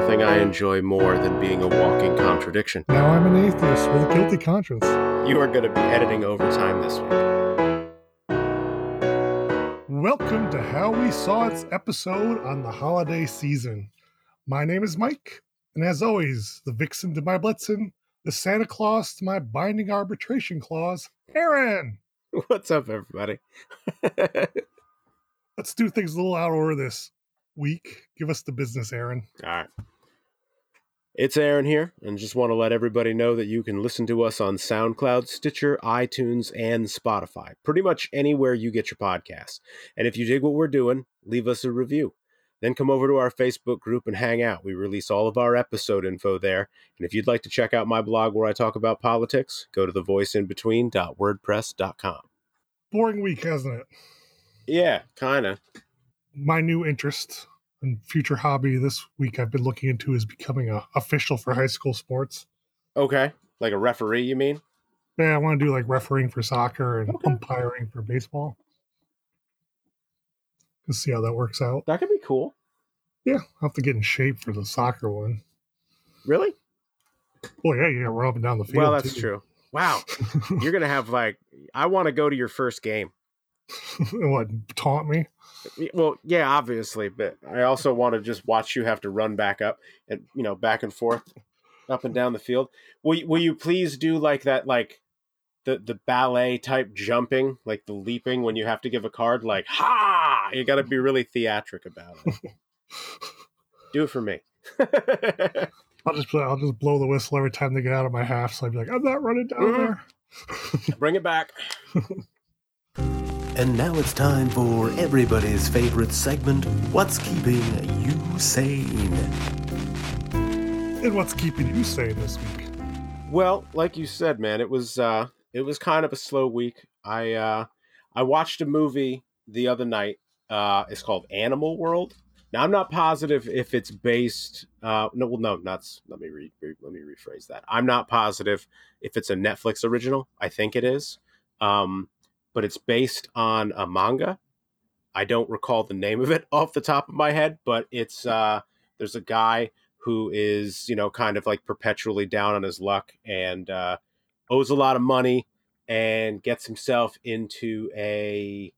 nothing I enjoy more than being a walking contradiction. Now I'm an atheist with a guilty conscience. You are going to be editing overtime this week. Welcome to How We Saw It's episode on the holiday season. My name is Mike, and as always, the vixen to my Blitzen, the Santa Claus to my binding arbitration clause, Aaron. What's up, everybody? Let's do things a little out of order this week. Give us the business, Aaron. All right. It's Aaron here, and just want to let everybody know that you can listen to us on SoundCloud, Stitcher, iTunes, and Spotify. Pretty much anywhere you get your podcasts. And if you dig what we're doing, leave us a review. Then come over to our Facebook group and hang out. We release all of our episode info there. And if you'd like to check out my blog where I talk about politics, go to thevoiceinbetween.wordpress.com. Boring week, hasn't it? Yeah, kind of. My new interest and future hobby this week I've been looking into is becoming a official for high school sports. Okay. Like a referee, you mean? Yeah, I want to do like refereeing for soccer and Okay. umpiring for baseball. Let's see how that works out. That could be cool. Yeah, I'll have to get in shape for the soccer one. Really? Oh yeah, yeah, we're up and down the field. well, that's too. true. Wow. You're going to have like, I want to go to your first game. what taunt me? Well, yeah, obviously, but I also want to just watch you have to run back up and you know back and forth, up and down the field. Will you, Will you please do like that, like the the ballet type jumping, like the leaping when you have to give a card, like ha! You got to be really theatric about it. do it for me. I'll just play, I'll just blow the whistle every time they get out of my half. So I'd be like, I'm not running down Mhm. there. Bring it back. And now it's time for everybody's favorite segment What's Keeping You Sane? And what's keeping you sane this week? Well, like you said, man, it was uh it was kind of a slow week. I uh I watched a movie the other night. Uh it's called Animal World. Now I'm not positive if it's based uh no well no not let me re, re- let me rephrase that. I'm not positive if it's a Netflix original. I think it is. Um but it's based on a manga. I don't recall the name of it off the top of my head, but it's uh there's a guy who is you know kind of like perpetually down on his luck and uh, owes a lot of money and gets himself into a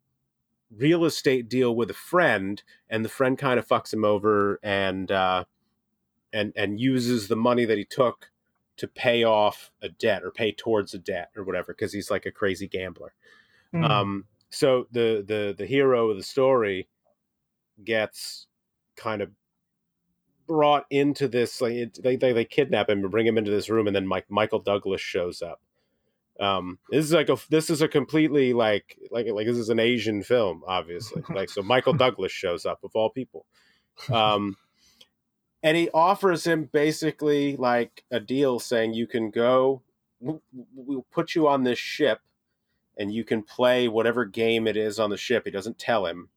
real estate deal with a friend and the friend kind of fucks him over and uh, and and uses the money that he took to pay off a debt or pay towards a debt or whatever because he's like a crazy gambler Hmm. um, so the the the hero of the story gets kind of brought into this like it, they, they they kidnap him and bring him into this room and then Mike Michael Douglas shows up. Um, this is like a this is a completely like like like this is an Asian film obviously like so Michael Douglas shows up of all people. Um, and he offers him basically like a deal saying you can go we'll, we'll put you on this ship and you can play whatever game it is on the ship. He doesn't tell him.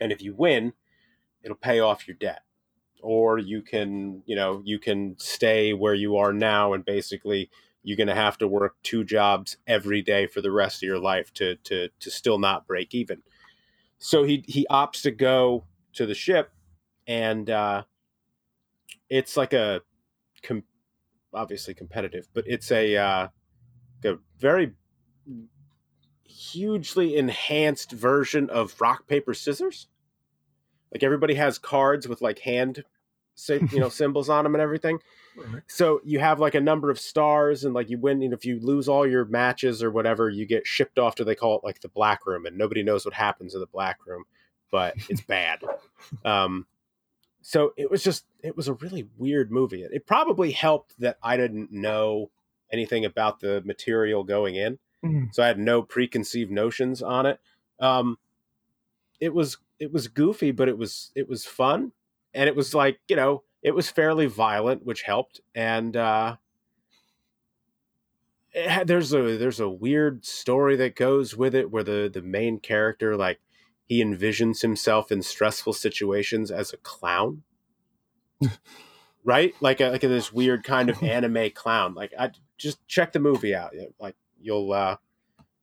And if you win, it'll pay off your debt. Or you can, you know, you can stay where you are now and basically you're going to have to work two jobs every day for the rest of your life to to to still not break even. So he he opts to go to the ship and uh it's like a com- obviously competitive, but it's a uh a very hugely enhanced version of rock paper scissors. Like everybody has cards with like hand you know symbols on them and everything. Right. so you have like a number of stars and like you win and if you lose all your matches or whatever you get shipped off to they call it like the black room and nobody knows what happens in the black room but it's bad. Um so it was just it was a really weird movie. It probably helped that i didn't know anything about the material going in Hmm. so I had no preconceived notions on it. Um, it was it was goofy, but it was it was fun, and it was like you know it was fairly violent, which helped. And uh, it had, there's a there's a weird story that goes with it, where the the main character like he envisions himself in stressful situations as a clown. right like a, like a, this weird kind of anime clown like i just check the movie out like you'll uh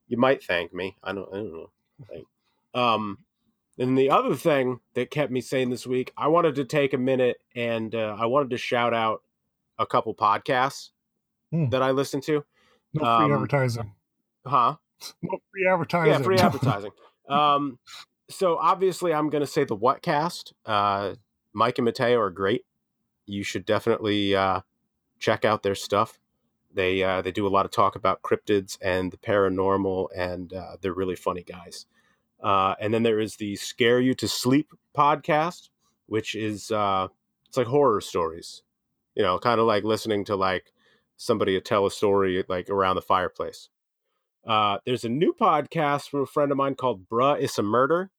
you might thank me i don't i don't know like um And the other thing that kept me sane this week, I wanted to take a minute and uh, I wanted to shout out a couple podcasts Hmm. that I listen to. No free Um, advertising. Huh? No free advertising. Yeah, free advertising. um, so obviously, I'm going to say the Whatcast. Uh, Mike and Mateo are great. You should definitely uh, check out their stuff. They uh, they do a lot of talk about cryptids and the paranormal, and uh, they're really funny guys. Uh, and then there is the Scare You to Sleep podcast, which is uh, it's like horror stories. You know, kind of like listening to like somebody tell a story like around the fireplace. Uh, there's a new podcast from a friend of mine called Bruh It's a Murder.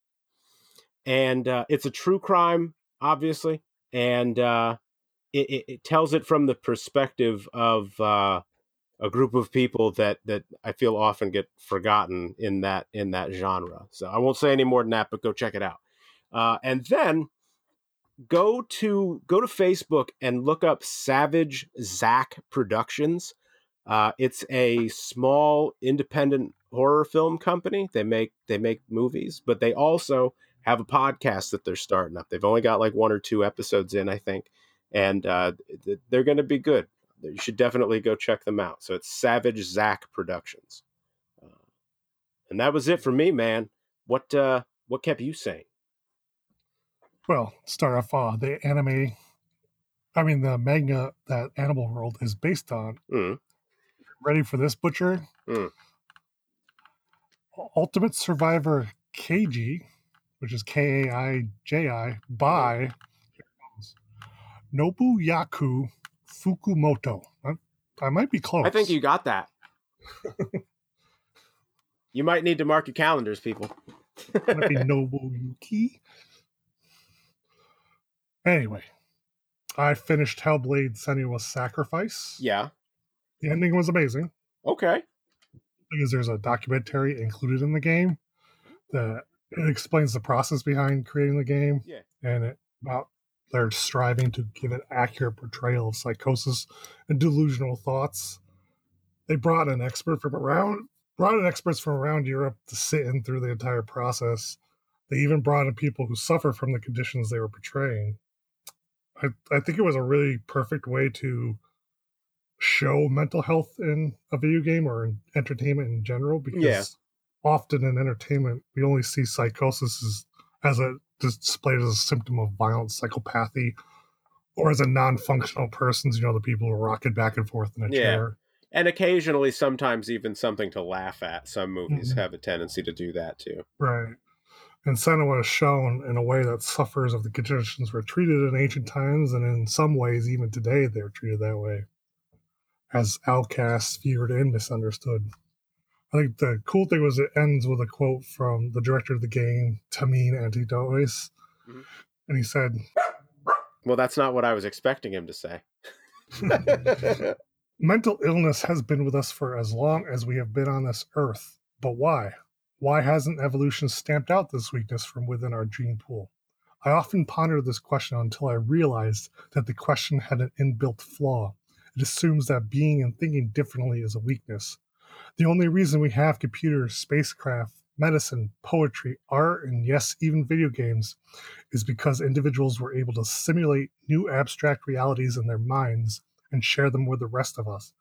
And uh, it's a true crime, obviously. And it, it, it tells it from the perspective of uh, a group of people that, that I feel often get forgotten in that in that genre. So I won't say any more than that, but go check it out. Uh, and then go to go to Facebook and look up Savage Zach Productions. Uh, it's a small independent horror film company. They make they make movies, but they also have a podcast that they're starting up. They've only got like one or two episodes in, I think, and uh, they're going to be good. You should definitely go check them out. So it's Savage Zach Productions, uh, and that was it for me, man. What uh, what kept you sane? Well, start off uh, the anime. I mean, the manga that Animal World is based on. Mm. Ready for this, Butcher? Mm. Ultimate Survivor Kaiji, which is K A I J I, by Nobuyaku Fukumoto. I, I might be close. I think you got that. you might need to mark your calendars, people. might be Nobuyuki. Anyway, I finished Hellblade Senua's Sacrifice. yeah. The ending was amazing Okay. because there's a documentary included in the game that it explains the process behind creating the game. Yeah. And it about they're striving to give an accurate portrayal of psychosis and delusional thoughts. They brought an expert from around brought in experts from around Europe to sit in through the entire process. They even brought in people who suffer from the conditions they were portraying. I, I think it was a really perfect way to show mental health in a video game or in entertainment in general because Yeah. often in entertainment we only see psychosis as, as a displayed as a symptom of violent psychopathy or as a non-functional person's you know the people who are rocking back and forth in a Yeah. chair And occasionally, sometimes even something to laugh at. Some movies Mhm. have a tendency to do that too. Right. And Senua is shown in a way that suffers of the conditions were treated in ancient times, and in some ways, even today, they're treated that way as outcasts, feared, and misunderstood. I think the cool thing was it ends with a quote from the director of the game, Tameem Antoniades. Mhm. And he said, Well, that's not what I was expecting him to say. Mental illness has been with us for as long as we have been on this earth. But why? Why hasn't evolution stamped out this weakness from within our gene pool? I often pondered this question until I realized that the question had an inbuilt flaw. It assumes that being and thinking differently is a weakness. The only reason we have computers, spacecraft, medicine, poetry, art, and yes, even video games is because individuals were able to simulate new abstract realities in their minds and share them with the rest of us.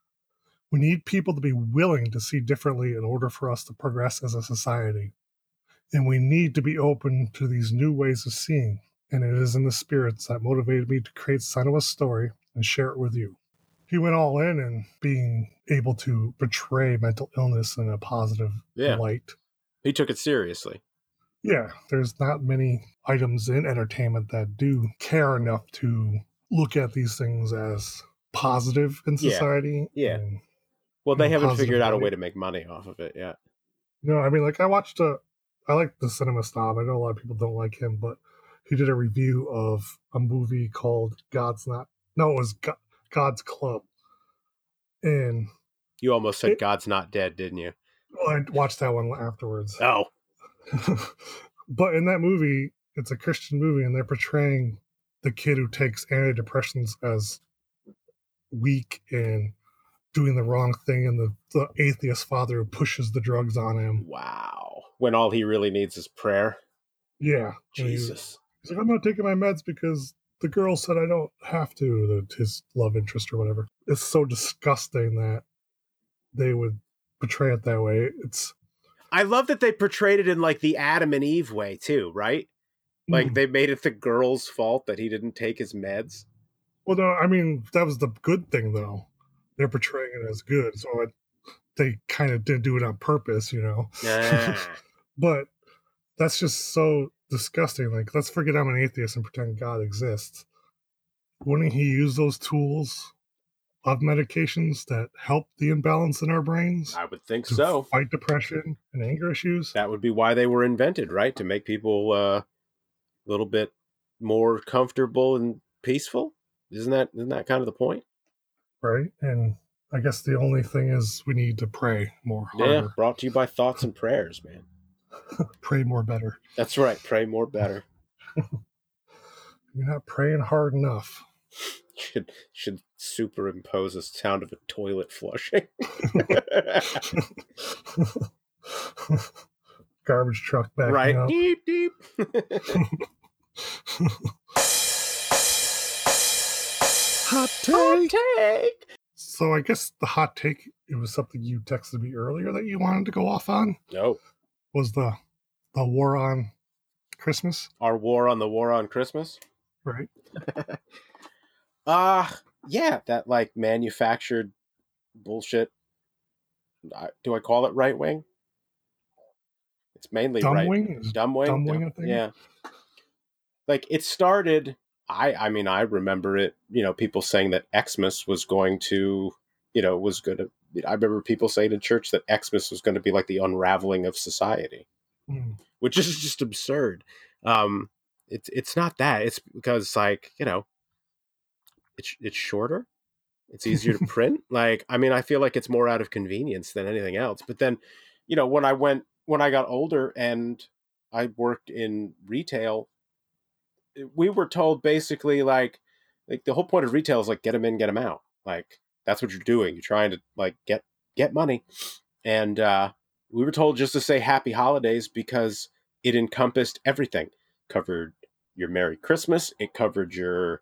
We need people to be willing to see differently in order for us to progress as a society. And we need to be open to these new ways of seeing. And it is in the spirits that motivated me to create Senua's story and share it with you. He went all in and being able to portray mental illness in a positive Yeah. light. He took it seriously. Yeah, there's not many items in entertainment that do care enough to look at these things as positive in society. yeah. and Well, they haven't figured out a way. to make money off of it yet. No, I mean, like I watched a, I like the Cinema Snob. I know a lot of people don't like him, but he did a review of a movie called God's Not. No, it was Go- God's Club, and You almost said It- God's not dead, didn't you? well, I watched that one afterwards. Oh, but in that movie, it's a Christian movie, and they're portraying the kid who takes antidepressants as weak and doing the wrong thing, and the, the atheist father who pushes the drugs on him. wow. When all he really needs is prayer. Yeah. Jesus. He's like, I'm not taking my meds because the girl said I don't have to, the, his love interest or whatever. It's so disgusting that they would portray it that way. It's I love that they portrayed it in like the Adam and Eve way too, right? Like Mm. they made it the girl's fault that he didn't take his meds. well, no, I mean, that was the good thing, though. They're portraying it as good. So it, they kind of did do it on purpose, you know? Ah. But that's just so disgusting. Like, let's forget I'm an atheist and pretend God exists. Wouldn't he use those tools of medications that help the imbalance in our brains I would think to so. fight depression and anger issues? That would be why they were invented, right? To make people uh, a little bit more comfortable and peaceful. Isn't that isn't that kind of the point? Right? And I guess the only thing is we need to pray more Yeah. Brought to you by thoughts and prayers, man. Pray more better. That's right. Pray more better. You're not praying hard enough. Should should superimpose a sound of a toilet flushing. Garbage truck back right. up. Deep deep. Hot take. Hot take. So I guess the hot take it was something you texted me earlier that you wanted to go off on No. Was the the war on Christmas, Our war on the war on Christmas. right? Uh yeah, that like manufactured bullshit. I- Do I call it right wing? It's mainly Dumb right. wing Dumb wing. dumb wing Dumb- Yeah. Like it started. I I mean I remember it. You know, people saying that Xmas was going to, you know, was going to. I remember people saying in church that Xmas was going to be like the unraveling of society Mm. which is just absurd. Um, it's it's not that. It's because like you know, it's it's shorter. It's easier to print. Like I mean, I feel like it's more out of convenience than anything else. But then, you know, when I went when I got older and I worked in retail, we were told basically like like the whole point of retail is like get them in, get them out. Like that's what you're doing. You're trying to like get get money, and uh, we were told just to say happy holidays because it encompassed everything. Covered your merry christmas it covered your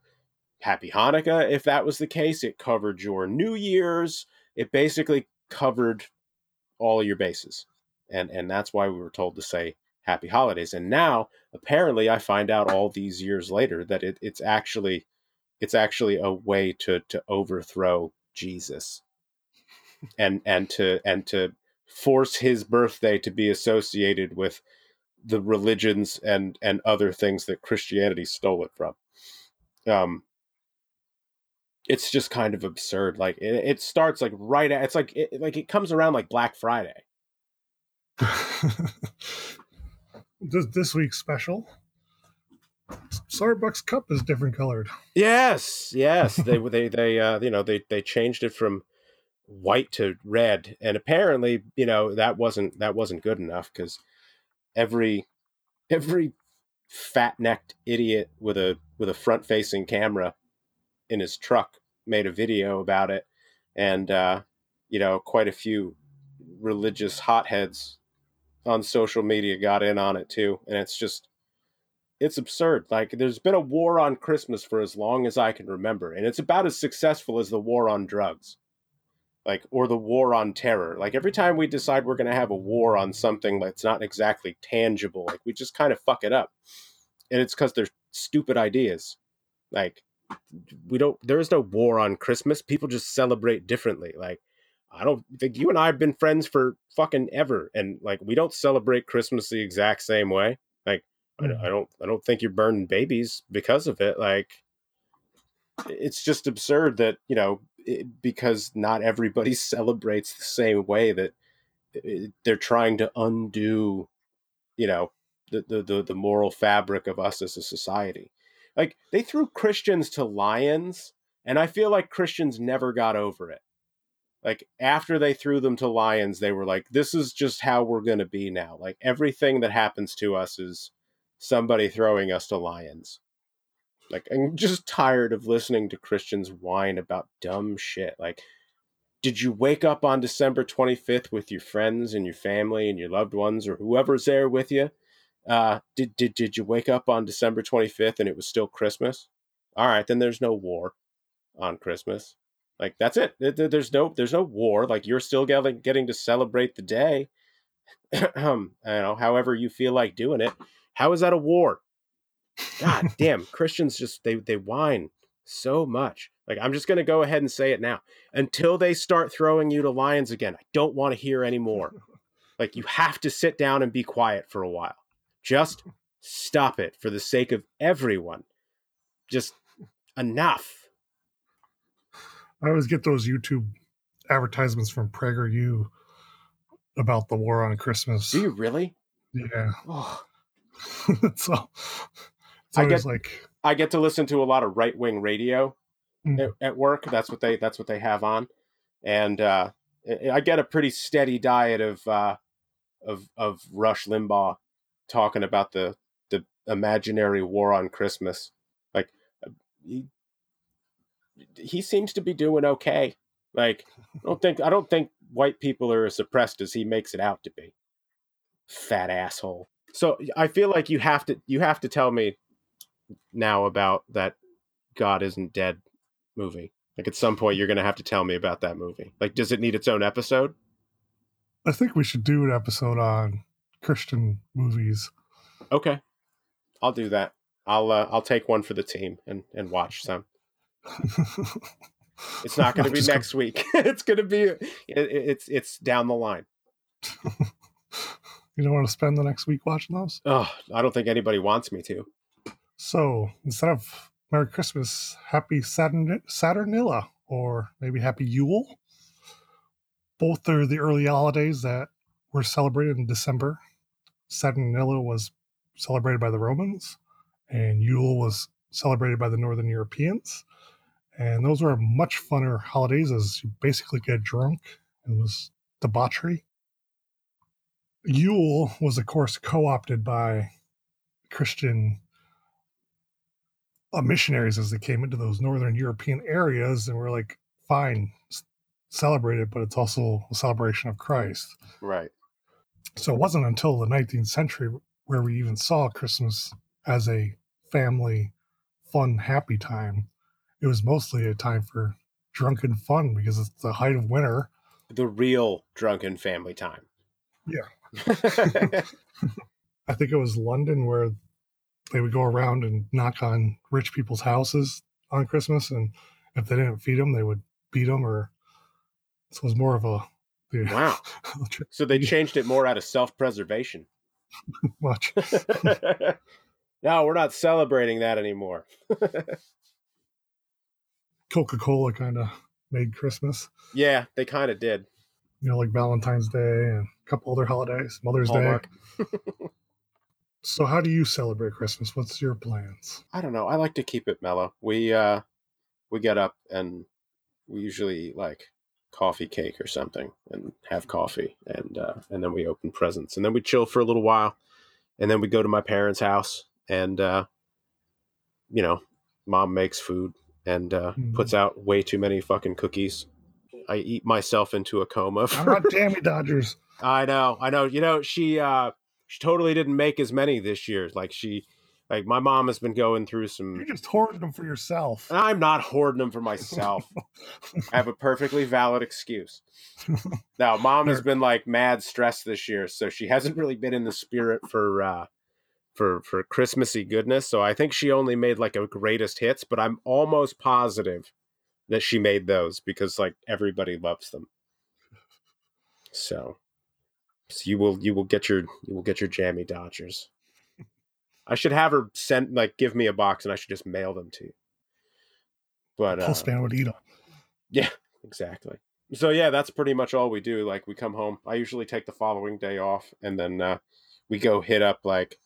happy hanukkah if that was the case it covered your new year's it basically covered all your bases. And and that's why we were told to say happy holidays. And now apparently i find out all these years later that it, it's actually it's actually a way to to overthrow jesus and and to and to force his birthday to be associated with the religions and and other things that Christianity stole it from. Um, it's just kind of absurd. Like it, it starts like right at it's like it, like it comes around like Black Friday. this, this week's special. Starbucks cup is different colored. Yes, yes. they they they uh you know they they changed it from white to red, and apparently you know that wasn't that wasn't good enough because every every fat necked idiot with a with a front facing camera in his truck made a video about it, and uh, you know quite a few religious hotheads on social media got in on it too, and it's just it's absurd. Like there's been a war on Christmas for as long as I can remember, and it's about as successful as the war on drugs. Like or the war on terror. Like every time we decide we're going to have a war on something that's not exactly tangible, like we just kind of fuck it up. And it's cuz they're stupid ideas. Like we don't there is no war on Christmas. People just celebrate differently. Like I don't think you and I have been friends for fucking ever and like we don't celebrate Christmas the exact same way. I don't I don't think you're burning babies because of it. Like it's just absurd that you know it, because not everybody celebrates the same way that it, they're trying to undo you know the, the the the moral fabric of us as a society. Like they threw Christians to lions, and I feel like Christians never got over it. Like after they threw them to lions, they were like, "This is just how we're going to be now." Like everything that happens to us is somebody throwing us to lions. Like I'm just tired of listening to Christians whine about dumb shit. Like, did you wake up on December 25th with your friends and your family and your loved ones or whoever's there with you? Uh, did did did you wake up on December 25th and it was still Christmas? All right, then there's no war on Christmas. Like that's it. There- there- There's no there's no war. Like you're still getting getting to celebrate the day. you know, however you feel like doing it. How is that a war? God damn, Christians just they they whine so much. Like I'm just gonna go ahead and say it now. Until they start throwing you to lions again, I don't want to hear anymore. Like you have to sit down and be quiet for a while. Just stop it for the sake of everyone. Just enough. I always get those YouTube advertisements from PragerU about the war on Christmas. Do you really? Yeah. Oh, so I get- like I get to listen to a lot of right wing radio Mm. at, at work. That's what they that's what they have on, and uh, I get a pretty steady diet of uh, of of Rush Limbaugh talking about the the imaginary war on Christmas. Like he, he seems to be doing okay. Like I don't think I don't think white people are as suppressed as he makes it out to be. Fat asshole. So I feel like you have to you have to tell me now about that God isn't dead movie. Like at some point you're gonna have to tell me about that movie. Like does it need its own episode? I think we should do an episode on Christian movies. Okay. I'll do that. I'll uh, I'll take one for the team and and watch some. It's not going to be next week. it's going to be it, it's it's down the line. you don't want to spend the next week watching those? Oh, I don't think anybody wants me to. So instead of Merry Christmas, Happy Saturn Saturnalia, or maybe Happy Yule. Both are the early holidays that were celebrated in December. Saturnalia was celebrated by the Romans, and Yule was celebrated by the Northern Europeans. And those were much funner holidays as you basically get drunk. It was debauchery. Yule was, of course, co opted by Christian uh, missionaries as they came into those northern European areas and were like, fine, celebrate it, but it's also a celebration of Christ. Right. So it wasn't until the 19th century where we even saw Christmas as a family, fun, happy time. It was mostly a time for drunken fun because it's the height of winter. The real drunken family time. Yeah. I think it was London where they would go around and knock on rich people's houses on Christmas, and if they didn't feed them, they would beat them. Or so it was more of a wow. So they changed it more out of self-preservation. much. no, we're not celebrating that anymore. Coca Cola kind of made Christmas, Yeah, they kind of did. You know, like Valentine's Day and a couple other holidays, Mother's Hallmark. Day. So, how do you celebrate Christmas? What's your plans? I don't know. I like to keep it mellow. We uh we get up and we usually eat like coffee cake or something and have coffee and uh and then we open presents and then we chill for a little while and then we go to my parents' house and uh you know, mom makes food and uh Mhm. puts out way too many fucking cookies. I eat myself into a coma. I'm not jammy Dodgers. I know, I know. You know, she uh she totally didn't make as many this year. Like she like my mom has been going through some You're just hoarding them for yourself. I'm not hoarding them for myself. I have a perfectly valid excuse. Now, mom has been like mad stressed this year, so she hasn't really been in the spirit for uh for for Christmassy goodness. So I think she only made like a greatest hits, but I'm almost positive that she made those because like everybody loves them. So, so you will you will get your you will get your jammy Dodgers. I should have her send like give me a box and I should just mail them to you. But uh, Postman would eat them. yeah, exactly. So yeah, that's pretty much all we do. Like we come home. I usually take the following day off, and then uh, we go hit up like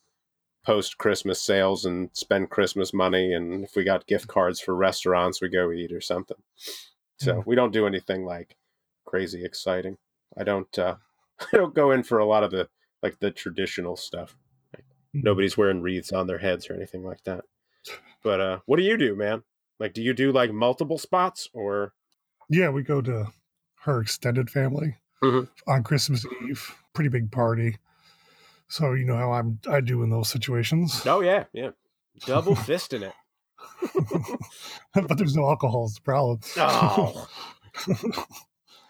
post Christmas sales and spend Christmas money. And if we got gift cards for restaurants, we go eat or something. So we don't do anything like crazy exciting. I don't. Uh, I don't go in for a lot of the like the traditional stuff. Nobody's wearing wreaths on their heads or anything like that. But uh, what do you do, man? Like, do you do like multiple spots or? Yeah, we go to her extended family Mhm. on Christmas Eve. Pretty big party. So you know how I'm I do in those situations. Oh yeah, yeah. Double fisting it. but there's no alcohol is the problem. Oh.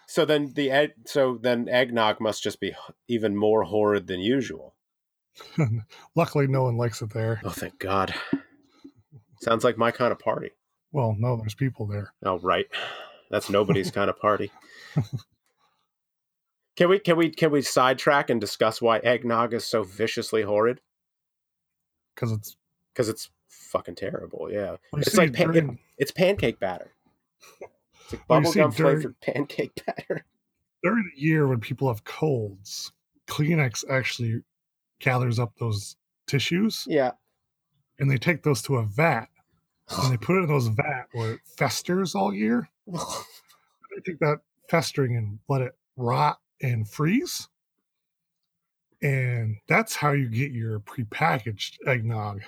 So then the egg, so then eggnog must just be even more horrid than usual. Luckily no one likes it there. Oh, thank God. Sounds like my kind of party. Well, no, there's people there. Oh, right. That's nobody's kind of party. Can we can we can we sidetrack and discuss why eggnog is so viciously horrid? Because it's Because it's fucking terrible. Yeah, It's like pan- during, it's pancake batter. It's like Well, you see, bubblegum during- flavored pancake batter. during the year when people have colds, Kleenex actually gathers up those tissues Yeah. and they take those to a vat and they put it in those vat where it festers all year. They take that festering and let it rot and freeze. And that's how you get your prepackaged eggnog.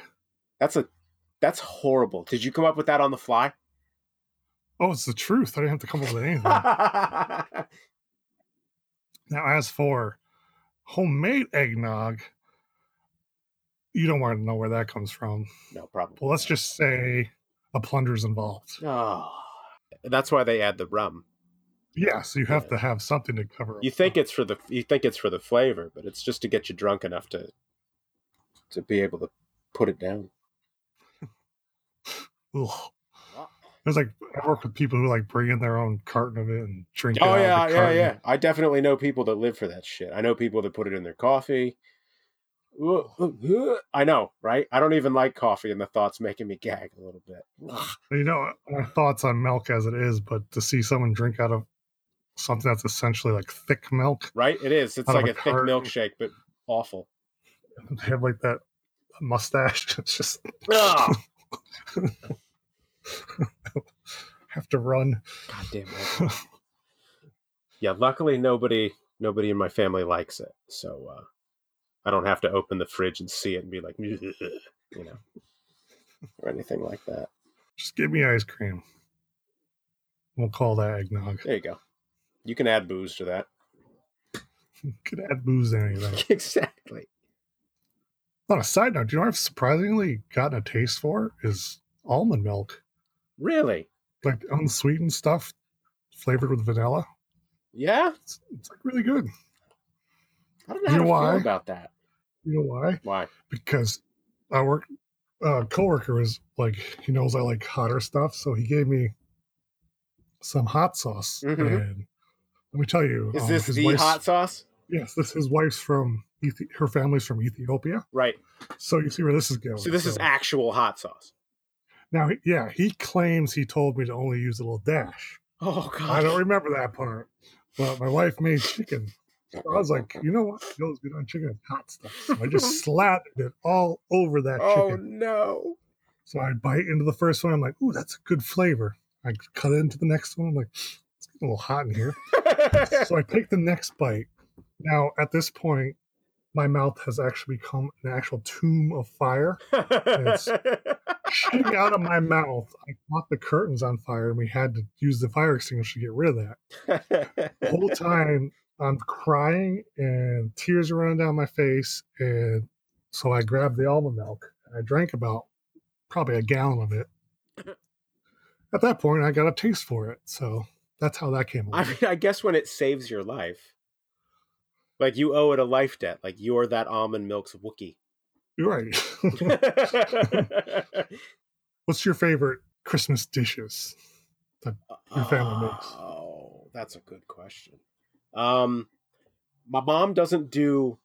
That's a that's horrible. Did you come up with that on the fly? Oh, it's the truth. I didn't have to come up with anything. now, as for homemade eggnog, you don't want to know where that comes from. no problem. Well, let's just say a plunder's involved. Oh, that's why they add the rum. Yeah, so you have Yeah. to have something to cover. up You think it's for the you think it's for the flavor, but it's just to get you drunk enough to to be able to put it down. There's like I work with people who like bring in their own carton of it and drink. it Oh yeah, yeah, carton. yeah. I definitely know people that live for that shit. I know people that put it in their coffee. I know, right? I don't even like coffee, and the thought's making me gag a little bit. You know, my thoughts on milk as it is, but to see someone drink out of something that's essentially like thick milk, Right? It is. It's like a a thick milkshake, but awful. they have like that mustache. It's just Ugh. have to run. God damn it. Yeah, luckily nobody nobody in my family likes it, so uh, I don't have to open the fridge and see it and be like, you know, or anything like that. Just give me ice cream. We'll call that eggnog. There you go. You can add booze to that. Could add booze to anything. exactly. On a side note, do you know what I've surprisingly gotten a taste for is almond milk, Really? like unsweetened stuff, flavored with vanilla. Yeah. It's, it's like really good. I don't know You how know to why? feel about that. You know why? Why? Because I work. Uh, coworker was like, he knows I like hotter stuff, so he gave me some hot sauce. Mhm. And let me tell you, Is um, this his the hot sauce? Yes, this his wife's from Ethi- her family's from Ethiopia. Right. So you see where this is going. So this is actual hot sauce. now, yeah, he claims he told me to only use a little dash. Oh god. I don't remember that part, but my wife made chicken. So I was like, you know what goes good on chicken? and Hot stuff. So I just slathered it all over that Oh chicken. Oh no. So I bite into the first one. I'm like, ooh, that's a good flavor. I cut into the next one. I'm like, a little hot in here. So I take the next bite. Now, at this point, my mouth has actually become an actual tomb of fire. It's Shooting out of my mouth, I caught the curtains on fire, and we had to use the fire extinguisher to get rid of that. The whole time, I'm crying, and tears are running down my face. And so I grabbed the almond milk, and I drank about probably a gallon of it. At that point, I got a taste for it. So that's how that came I mean, I guess when it saves your life, like you owe it a life debt. Like you're that almond milk's Wookie. You're right. What's your favorite Christmas dishes? That your family makes. Oh, that's a good question. Um, my mom doesn't do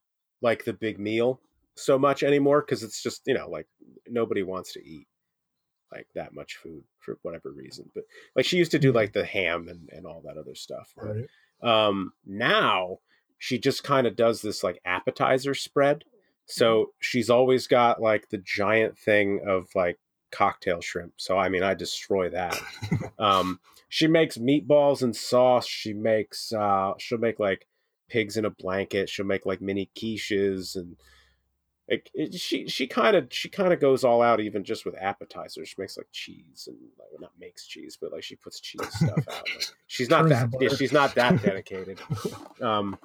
like the big meal so much anymore because it's just you know like nobody wants to eat like that much food for whatever reason. But like she used to do like the ham and, and all that other stuff. Right. um now she just kind of does this like appetizer spread so she's always got like the giant thing of like cocktail shrimp so i mean i destroy that um she makes meatballs and sauce she makes uh she'll make like pigs in a blanket she'll make like mini quiches and like it, she she kind of she kind of goes all out even just with appetizers she makes like cheese and like well, not makes cheese but like she puts cheese stuff out like, she's not that yeah, she's not that dedicated um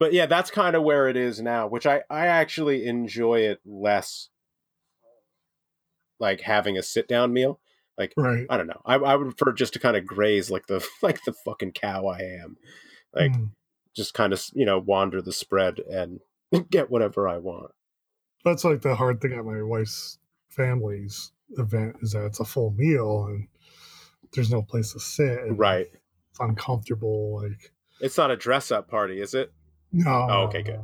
but yeah, that's kind of where it is now, which I I actually enjoy it less. Like having a sit down meal, like Right. I don't know. I, I would prefer just to kind of graze like the like the fucking cow I am, like Mm. just kind of you know wander the spread and get whatever I want. That's like the hard thing at my wife's family's event is that it's a full meal and there's no place to sit. and Right. It's uncomfortable. Like It's not a dress up party, is it? no. Oh, okay, good.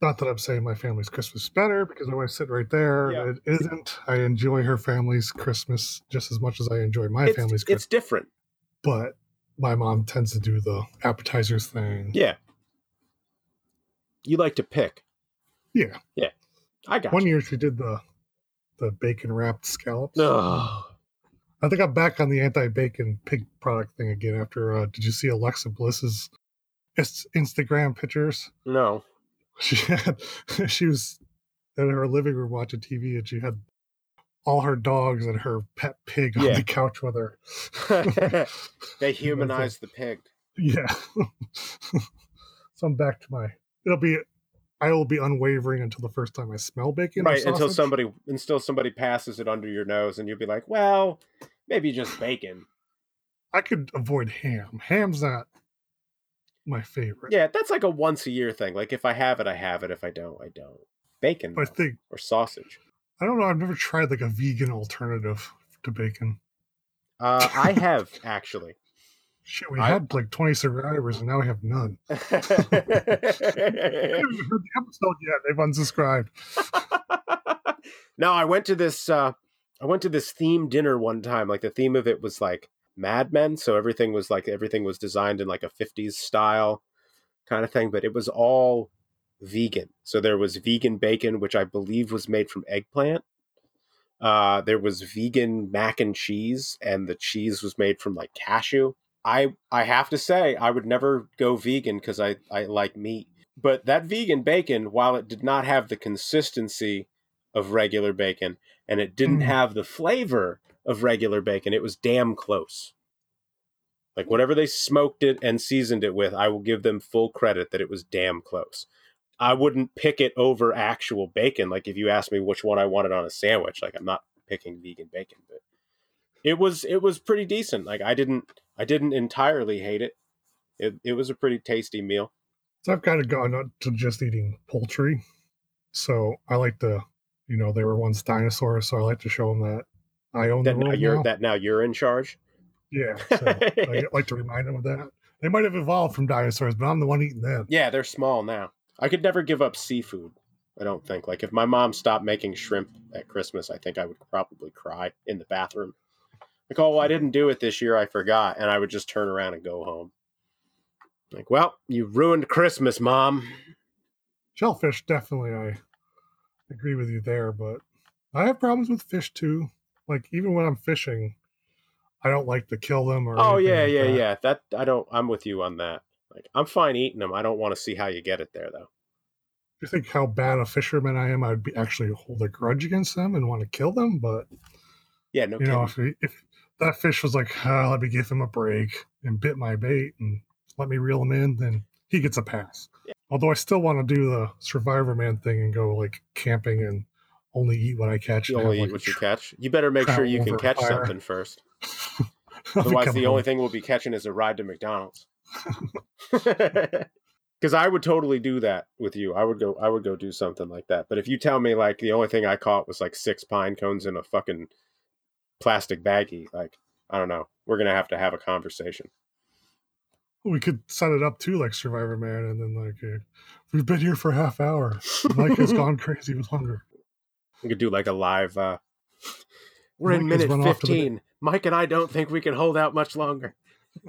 Not that I'm saying my family's Christmas is better because my wife's sitting right there. Yeah. It isn't. I enjoy her family's Christmas just as much as I enjoy my it's, family's Christmas. it's different. But my mom tends to do the appetizers thing. Yeah. You like to pick. Yeah. Yeah. I got One you. year she did the the bacon wrapped scallops. Ugh. I think I'm back on the anti-bacon pig product thing again. After uh, did you see Alexa Bliss's Instagram pictures? no. She had she was in her living room watching TV, and she had all her dogs and her pet pig on the couch with her. they humanized the pig. Yeah. so I'm back to my. It'll be. I will be unwavering until the first time I smell bacon. right until somebody until somebody passes it under your nose and you'll be like well maybe just bacon I could avoid ham. Ham's not my favorite. yeah that's like a once a year thing like if i have it i have it if i don't i don't bacon I think or sausage I don't know. I've never tried like a vegan alternative to bacon. uh, i have actually Shit, we I- had like 20 survivors and now we have none. I haven't heard the episode yet. They've unsubscribed. no i went to this uh i went to this theme dinner one time like the theme of it was like mad men so everything was like everything was designed in like a 50s style kind of thing but it was all vegan so there was vegan bacon which i believe was made from eggplant uh there was vegan mac and cheese and the cheese was made from like cashew i i have to say i would never go vegan because i i like meat but that vegan bacon while it did not have the consistency of regular bacon and it didn't Mm. have the flavor of regular bacon it was damn close like whatever they smoked it and seasoned it with i will give them full credit that it was damn close i wouldn't pick it over actual bacon like if you asked me which one i wanted on a sandwich like i'm not picking vegan bacon but it was it was pretty decent like i didn't i didn't entirely hate it it, it was a pretty tasty meal So I've kind of gone up to just eating poultry. So I like to, you know, they were once dinosaurs. So I like to show them that I own that the now world you're now. that now you're in charge Yeah. So I like to remind them of that. They might have evolved from dinosaurs, but I'm the one eating them. Yeah, they're small now. I could never give up seafood. I don't think. Like if my mom stopped making shrimp at Christmas, I think I would probably cry in the bathroom. Like, oh, well, I didn't do it this year. I forgot, and I would just turn around and go home. Like, well, you ruined Christmas, mom. Shellfish, definitely, I agree with you there. But I have problems with fish too. Like even when I'm fishing, I don't like to kill them or. Oh yeah, like yeah, that. yeah. That I don't. I'm with you on that. Like, I'm fine eating them. I don't want to see how you get it there, though. you think how bad a fisherman I am, I'd be actually hold a grudge against them and want to kill them. But Yeah, no you know, if if that fish was like, ah, let me give him a break and bit my bait and let me reel him in, then he gets a pass. Although I still want to do the Survivor Man thing and go like camping and only eat what I catch. You only have, eat like, what you tr- catch. You better make sure you can catch fire. something first. Otherwise, the a- only thing we'll be catching is a ride to McDonald's. Because I would totally do that with you. I would go. I would go do something like that. But if you tell me like the only thing I caught was like six pine cones in a fucking plastic baggie, like I don't know, we're gonna have to have a conversation. we could set it up too, like Survivor Man, and then like uh, we've been here for a half hour. Mike has gone crazy with hunger. We could do like a live. uh We're in Mike has minute run off to the- fifteen. Mike and I don't think we can hold out much longer.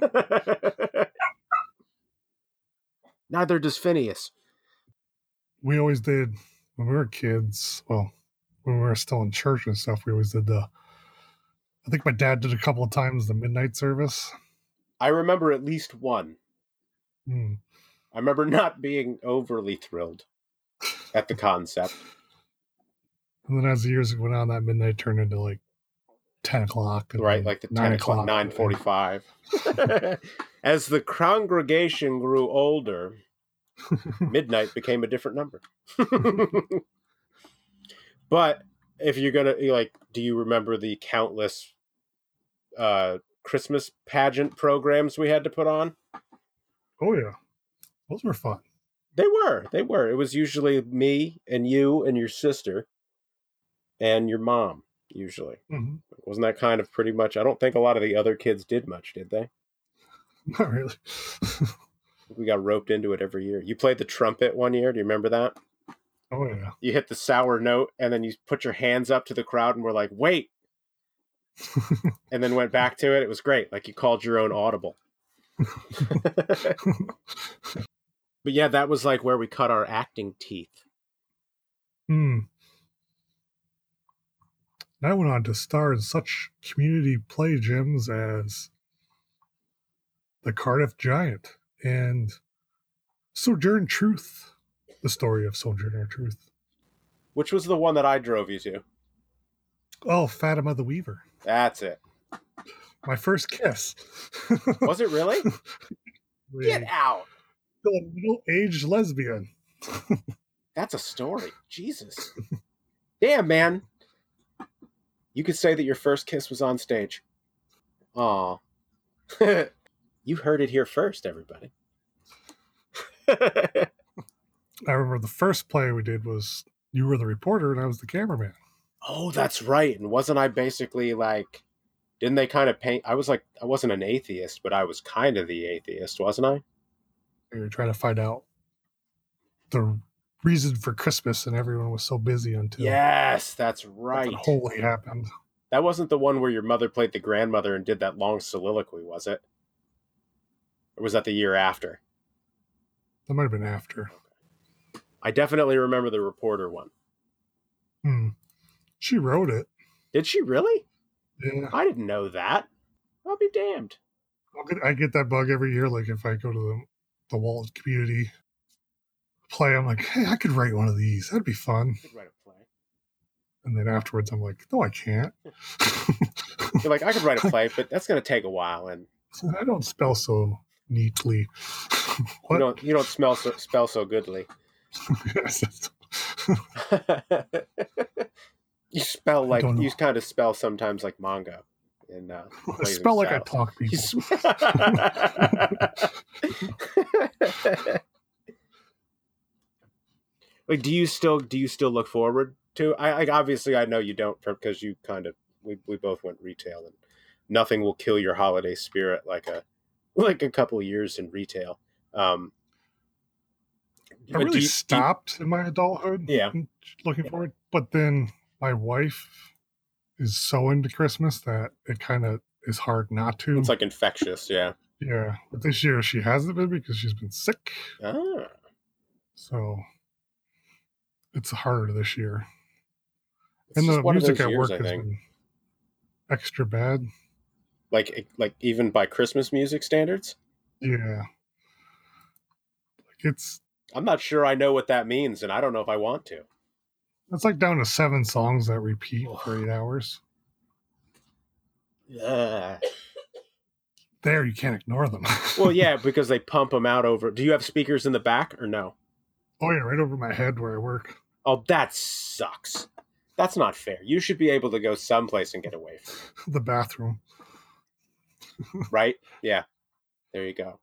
Neither does Phineas. We always did when we were kids. Well, when we were still in church and stuff, we always did the. I think my dad did a couple of times the midnight service. I remember at least one. Hmm. I remember not being overly thrilled at the concept. And then as the years went on, that midnight turned into like ten o'clock. right like the 10 o'clock 9.45 as the congregation grew older midnight became a different number. but if you're gonna like, do you remember the countless uh, Christmas pageant programs we had to put on? oh yeah, those were fun. They were. They were. It was usually me and you and your sister and your mom, usually. hmm Wasn't that kind of pretty much? I don't think a lot of the other kids did much, did they? Not really. We got roped into it every year. You played the trumpet one year. Do you remember that? Oh yeah. You hit the sour note and then you put your hands up to the crowd and we're like, wait. and then went back to it. It was great. Like you called your own audible. but yeah, that was like where we cut our acting teeth. Hmm. And I went on to star in such community play gyms as The Cardiff Giant and Sojourn Truth, the story of Sojourner Truth. Which was the one that I drove you to? Oh, Fatima the Weaver. That's it. My first kiss. Was it really? Get out. a middle-aged lesbian. That's a story. Jesus. Damn, man. You could say that your first kiss was on stage. Aw. you heard it here first, everybody. I remember the first play we did was you were the reporter and I was the cameraman. oh, that's right. And wasn't I basically like, didn't they kind of paint? I was like, I wasn't an atheist, but I was kind of the atheist, wasn't I? We were trying to find out the reason for Christmas, and everyone was so busy until Yes, that's right. holy happened. That wasn't the one where your mother played the grandmother and did that long soliloquy, was it? Or was that the year after? That might have been after. I definitely remember the reporter one. Hmm. She wrote it. Did she really? Yeah, I didn't know that. I'll be damned. I'll get, I get that bug every year. Like if I go to the the Wallet community play, I'm like, hey, I could write one of these. That'd be fun. Write a play. And then afterwards, I'm like, no, I can't. You're like, I could write a play, but that's going to take a while, and I don't spell so neatly. you don't you don't smell so, spell so goodly. You spell like you kind of spell sometimes like manga. And uh, I spell like I talk people. like, do you still do you still look forward to? I like obviously I know you don't because you kind of we we both went retail and nothing will kill your holiday spirit like a like a couple years in retail. Um, I really you- do you- stopped in my adulthood. Yeah. Looking forward. But then my wife is so into Christmas that it kind of is hard not to. it's like infectious, yeah. yeah. But this year she hasn't been because she's been sick. Ah. So it's harder this year. It's and the music at years, work I has think. been extra bad. Like like even by Christmas music standards. Yeah. Like it's I'm not sure I know what that means, and I don't know if I want to. it's like down to seven songs that repeat for eight hours. Yeah. There, you can't ignore them. Well, yeah, because they pump them out over. Do you have speakers in the back or no? oh yeah, right over my head where I work. Oh, that sucks. That's not fair. You should be able to go someplace and get away from the bathroom. right? Yeah. There you go.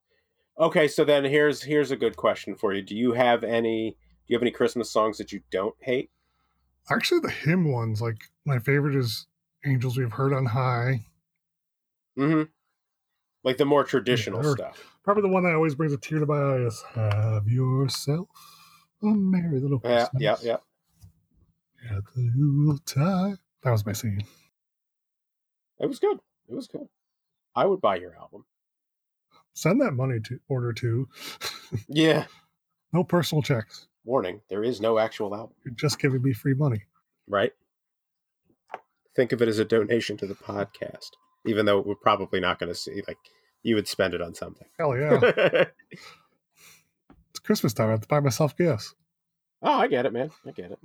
Okay, so then here's here's a good question for you. Do you have any do you have any Christmas songs that you don't hate? Actually, the hymn ones, like my favorite is "Angels We've Heard on High." Mm-hmm. Like the more traditional or- stuff. Probably the one that always brings a tear to my eye is "Have yourself a merry little Yeah, Christmas." yeah, yeah. At the Yuletide. That was my scene. It was good. It was good. I would buy your album. Send that money to order to. Yeah. no personal checks. Warning: there is no actual album. You're just giving me free money. right? Think of it as a donation to the podcast, even though we're probably not going to see. Like, you would spend it on something. Hell yeah! it's Christmas time. I have to buy myself gifts. oh, I get it, man. I get it.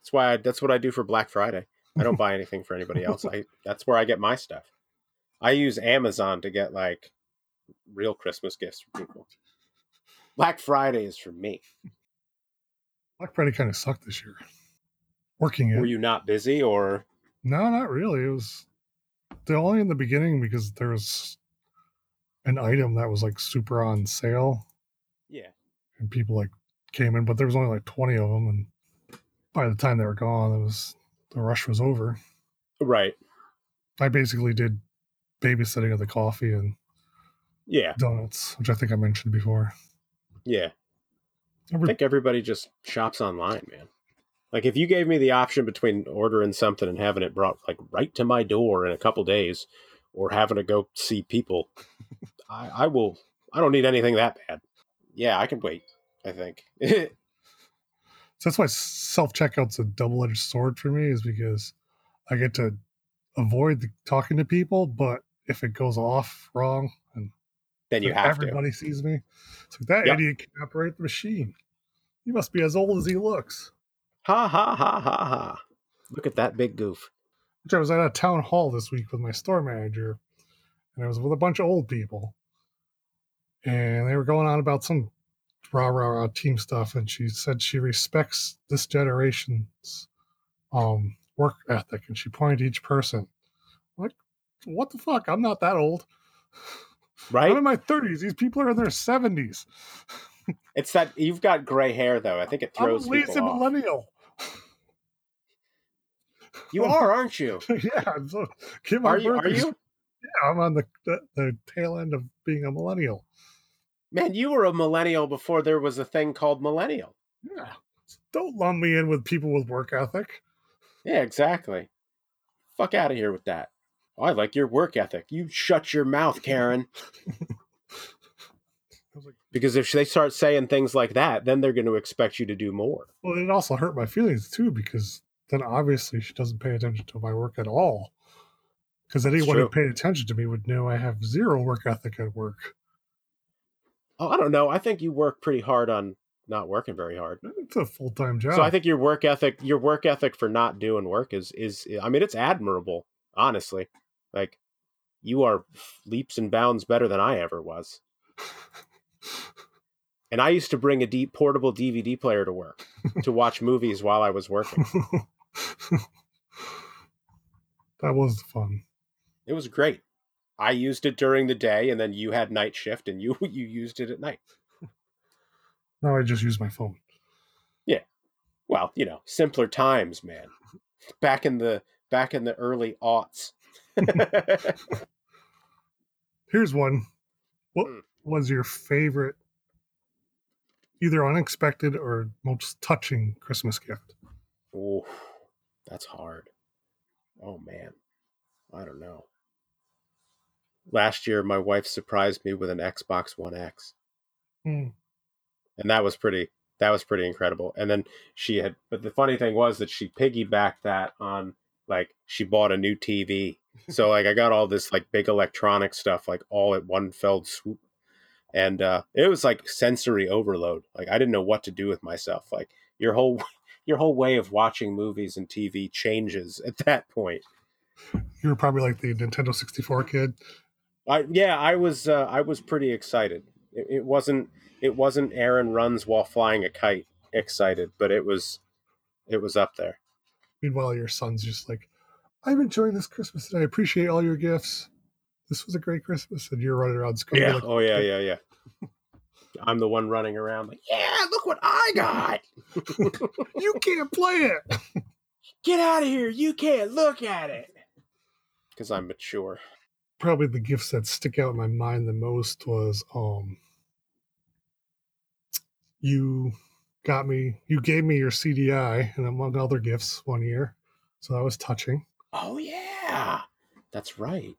That's why. I, that's what I do for Black Friday. I don't buy anything for anybody else. I that's where I get my stuff. I use Amazon to get like real Christmas gifts for people. Black Friday is for me. Black Friday kind of sucked this year. Working it. Were you not busy or? No, not really. It was the only in the beginning because there was an item that was like super on sale Yeah. and people like came in, but there was only like 20 of them. And by the time they were gone, it was the rush was over. Right. I basically did babysitting of the coffee and Yeah. donuts, which I think I mentioned before. Yeah. I think everybody just shops online, man. Like if you gave me the option between ordering something and having it brought like right to my door in a couple days, or having to go see people, I, I will. I don't need anything that bad. Yeah, I can wait. I think. So that's why self checkout's a double edged sword for me, is because I get to avoid the, talking to people, but if it goes off wrong and then you have to. everybody sees me, So that Yep. idiot can operate the machine. He must be as old as he looks. Ha ha ha ha ha! Look at that big goof. Which I was at a town hall this week with my store manager, and I was with a bunch of old people, and they were going on about some rah rah rah team stuff, and she said she respects this generation's um work ethic, and she pointed to each person. Like, what the fuck? I'm not that old. Right? I'm in my 30s. These people are in their 70s. It's that you've got gray hair though. I think it throws I'm a throws lazy people off. millennial. You are, aren't you? yeah, I'm so, get my Are you? Are you? Yeah, I'm on the, the the tail end of being a millennial. Man, you were a millennial before there was a thing called millennial. Yeah. Don't lump me in with people with work ethic. Yeah, exactly. Fuck out of here with that. I like your work ethic. You shut your mouth, Karen. I was like, Because if they start saying things like that, then they're going to expect you to do more. well, it also hurt my feelings too because then obviously she doesn't pay attention to my work at all. Because anyone who paid attention to me would know I have zero work ethic at work. Oh, I don't know. I think you work pretty hard on not working very hard. Eh, it's a full time job. So I think your work ethic, your work ethic for not doing work is is I mean it's admirable, honestly. Like you are leaps and bounds better than I ever was. And I used to bring a deep portable DVD player to work to watch movies while I was working. that was fun. It was great. I used it during the day, and then you had night shift, and you you used it at night. Now I just use my phone. Yeah, well, you know, simpler times, man. Back in the back in the early aughts. Here's one. What Hmm. was your favorite, either unexpected or most touching Christmas gift? Oh, that's hard. Oh man, I don't know. Last year, my wife surprised me with an Xbox One X, Hmm. and that was pretty. That was pretty incredible. And then she had, but the funny thing was that she piggybacked that on like she bought a new TV. So like I got all this like big electronic stuff like all at one fell swoop, and uh, it was like sensory overload. Like I didn't know what to do with myself. Like your whole your whole way of watching movies and TV changes at that point. You were probably like the Nintendo 64 kid. I yeah, I was uh, I was pretty excited. It, it wasn't it wasn't Aaron runs while flying a kite excited, but it was it was up there. Meanwhile, your son's just like, I'm enjoying this Christmas and I appreciate all your gifts. This was a great Christmas. And you're running around screaming like, oh yeah, yeah, yeah. I'm the one running around like, yeah, look what I got. you can't play it. Get out of here. You can't look at it. Because I'm mature. Probably the gifts that stick out in my mind the most was um you got me you gave me your CDI and among other gifts one year. So that was touching. Oh yeah. That's right.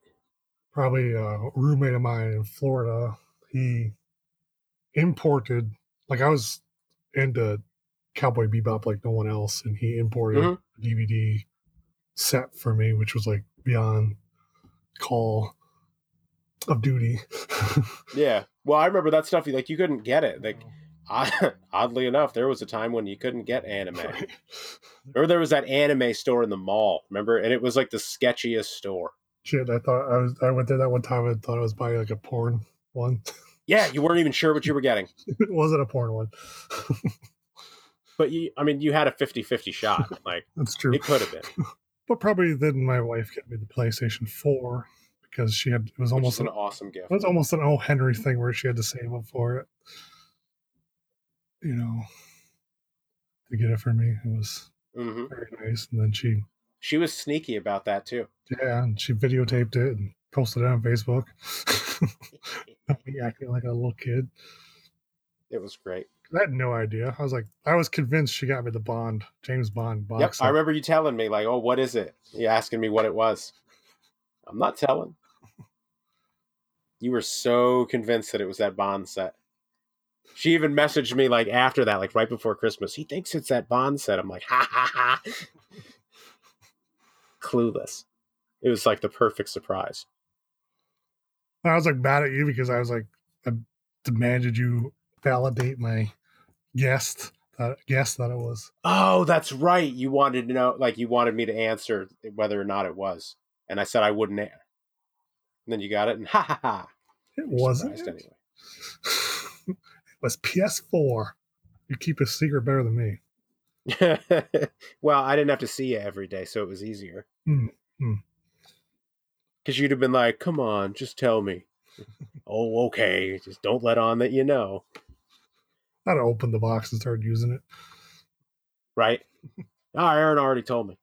Probably a roommate of mine in Florida, he imported like I was into Cowboy Bebop like no one else, and he imported Mhm. a DVD set for me, which was like beyond call of duty. Yeah. Well, I remember that stuff. Like you couldn't get it. Like oddly enough, there was a time when you couldn't get anime. Or there was that anime store in the mall, remember? And it was like the sketchiest store. Shit, I thought I was I went there that one time and thought I was buying like a porn one. Yeah, you weren't even sure what you were getting. it wasn't a porn one. But you, I mean, you had a 50-50 shot. Like That's true. it could have been. But probably then my wife got me the PlayStation 4 because she had it was Almost almost an an, awesome gift. it was almost an O. Henry thing where she had to save up for it. You know, to get it for me. It was hmm very nice. And then she She was sneaky about that too. yeah, and she videotaped it and posted it on Facebook. me acting like a little kid. It was great. I had no idea. I was like, I was convinced she got me the Bond, James Bond box. Yep, I remember you telling me like, "Oh, what is it?" You asking me what it was. I'm not telling. You were so convinced that it was that Bond set. She even messaged me like after that, like right before Christmas. He thinks it's that Bond set. I'm like, ha ha ha. Clueless. It was like the perfect surprise. I was like mad at you because I was like, I demanded you validate my guess that guess that it was. Oh, that's right. You wanted to know, like, you wanted me to answer whether or not it was, and I said I wouldn't. And then you got it, and ha ha ha. It You're wasn't. anyway. was PS4. You keep a secret better than me. well, I didn't have to see you every day, so it was easier. Hmm, hmm. Because you'd have been like, "Come on, just tell me." oh, okay. Just don't let on that you know, I'd open the box and start using it. right? Ah, Aaron already told me.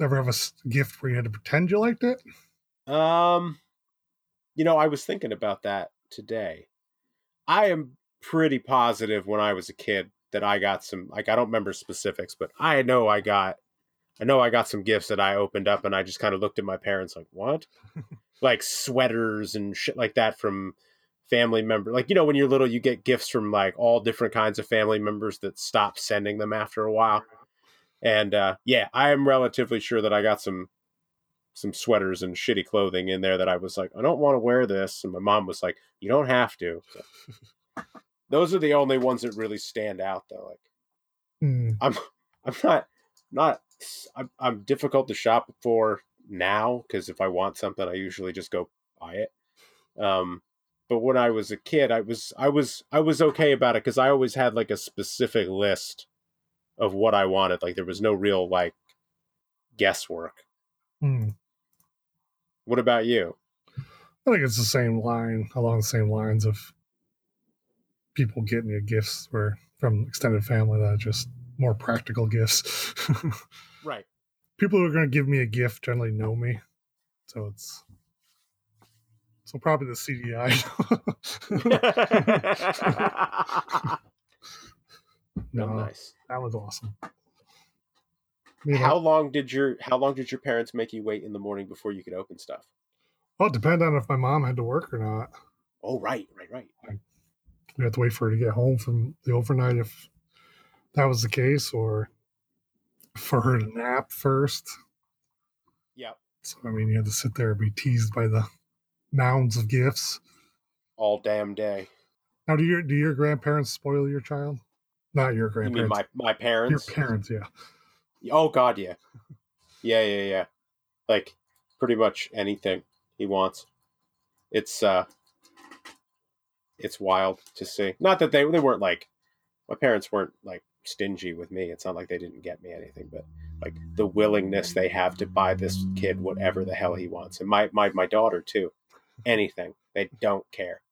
Ever have a gift where you had to pretend you liked it? Um, you know, I was thinking about that today. I am pretty positive when I was a kid that I got some like I don't remember specifics, but I know I got I know I got some gifts that I opened up and I just kind of looked at my parents like, "What?" like sweaters and shit like that from family member. Like, you know, when you're little you get gifts from like all different kinds of family members that stop sending them after a while. And uh yeah, I am relatively sure that I got some some sweaters and shitty clothing in there that I was like, I don't want to wear this. And my mom was like, You don't have to. So, those are the only ones that really stand out though. Like Hmm. I'm I'm not not I'm, I'm difficult to shop for now because if I want something, I usually just go buy it. Um, but when I was a kid, I was I was I was okay about it because I always had like a specific list of what I wanted. Like there was no real like guesswork. Hmm. What about you? I think it's the same line along the same lines of people getting you gifts where from extended family that are just more practical gifts. Right. people who are going to give me a gift generally know me, so it's so probably the CDI. no, nice. that was awesome. You know, How long did your How long did your parents make you wait in the morning before you could open stuff? well, it depended on if my mom had to work or not. Oh, right, right, right. We had to wait for her to get home from the overnight if that was the case, or for her to nap first. Yep. So I mean, you had to sit there and be teased by the mounds of gifts. All damn day. Now, do your do your grandparents spoil your child? Not your You mean grandparents. my my parents. your parents? parents, yeah. Oh God, yeah, yeah, yeah, yeah. Like pretty much anything he wants. It's uh, it's wild to see. Not that they they weren't like my parents weren't like stingy with me. It's not like they didn't get me anything, but like the willingness they have to buy this kid whatever the hell he wants, and my my my daughter too. Anything they don't care.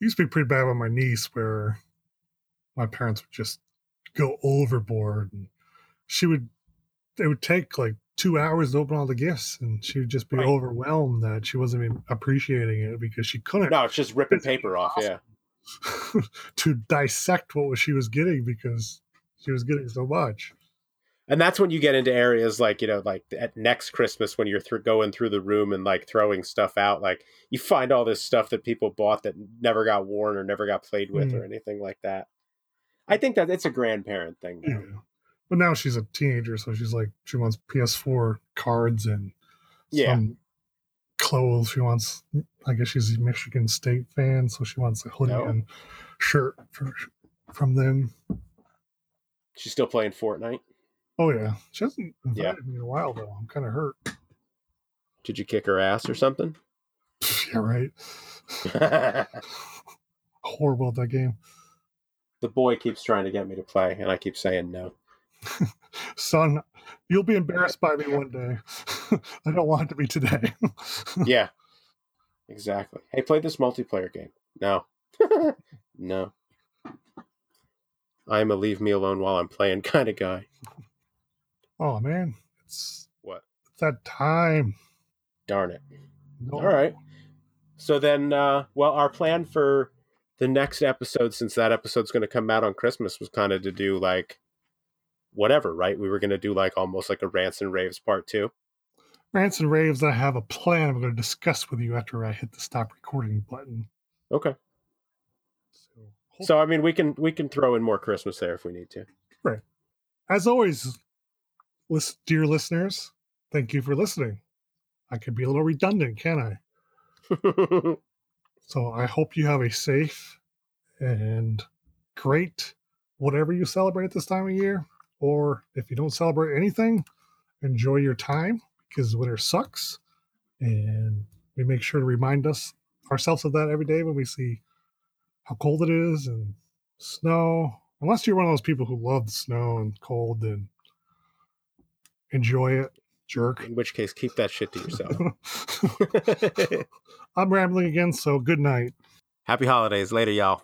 It used to be pretty bad with my niece where my parents would just go overboard and she would it would take like two hours to open all the gifts and she would just be Right. overwhelmed that she wasn't even appreciating it because she couldn't No, it's just ripping paper off. Yeah. to dissect what she was getting because she was getting so much. and that's when you get into areas like you know like at next christmas when you're through going through the room and like throwing stuff out like you find all this stuff that people bought that never got worn or never got played with Mm. or anything like that i think that it's a grandparent thing Yeah. But now she's a teenager, so she's like she wants PS4 cards and Yeah. some clothes. She wants I guess she's a Michigan State fan, so she wants a hoodie Oh. and shirt for, from them. she's still playing fortnite Oh yeah. She hasn't invited Yeah. me in a while though. I'm kinda hurt. did you kick her ass or something yeah, right. Horrible at that game. the boy keeps trying to get me to play, and I keep saying no. Son, you'll be embarrassed by me one day. I don't want it to be today. yeah, exactly. Hey, play this multiplayer game. No, no. I'm a leave me alone while I'm playing kind of guy. oh man, it's What? it's that time. Darn it. No- All right. So then, uh, well, our plan for the next episode, since that episode's going to come out on Christmas, was kind of to do like whatever, right? We were going to do like almost like a rants and raves part two. Rants and raves. I have a plan. I'm going to discuss with you after I hit the stop recording button. Okay. So, So I mean, we can we can throw in more Christmas there if we need to. Right. As always, lis- dear listeners, thank you for listening. I could be a little redundant, can I? So I hope you have a safe and great whatever you celebrate at this time of year. Or if you don't celebrate anything, enjoy your time because winter sucks. And we make sure to remind us ourselves of that every day when we see how cold it is and snow. Unless you're one of those people who love the snow and cold and enjoy it, jerk. in which case, keep that shit to yourself. I'm rambling again, so good night. Happy holidays. Later, y'all.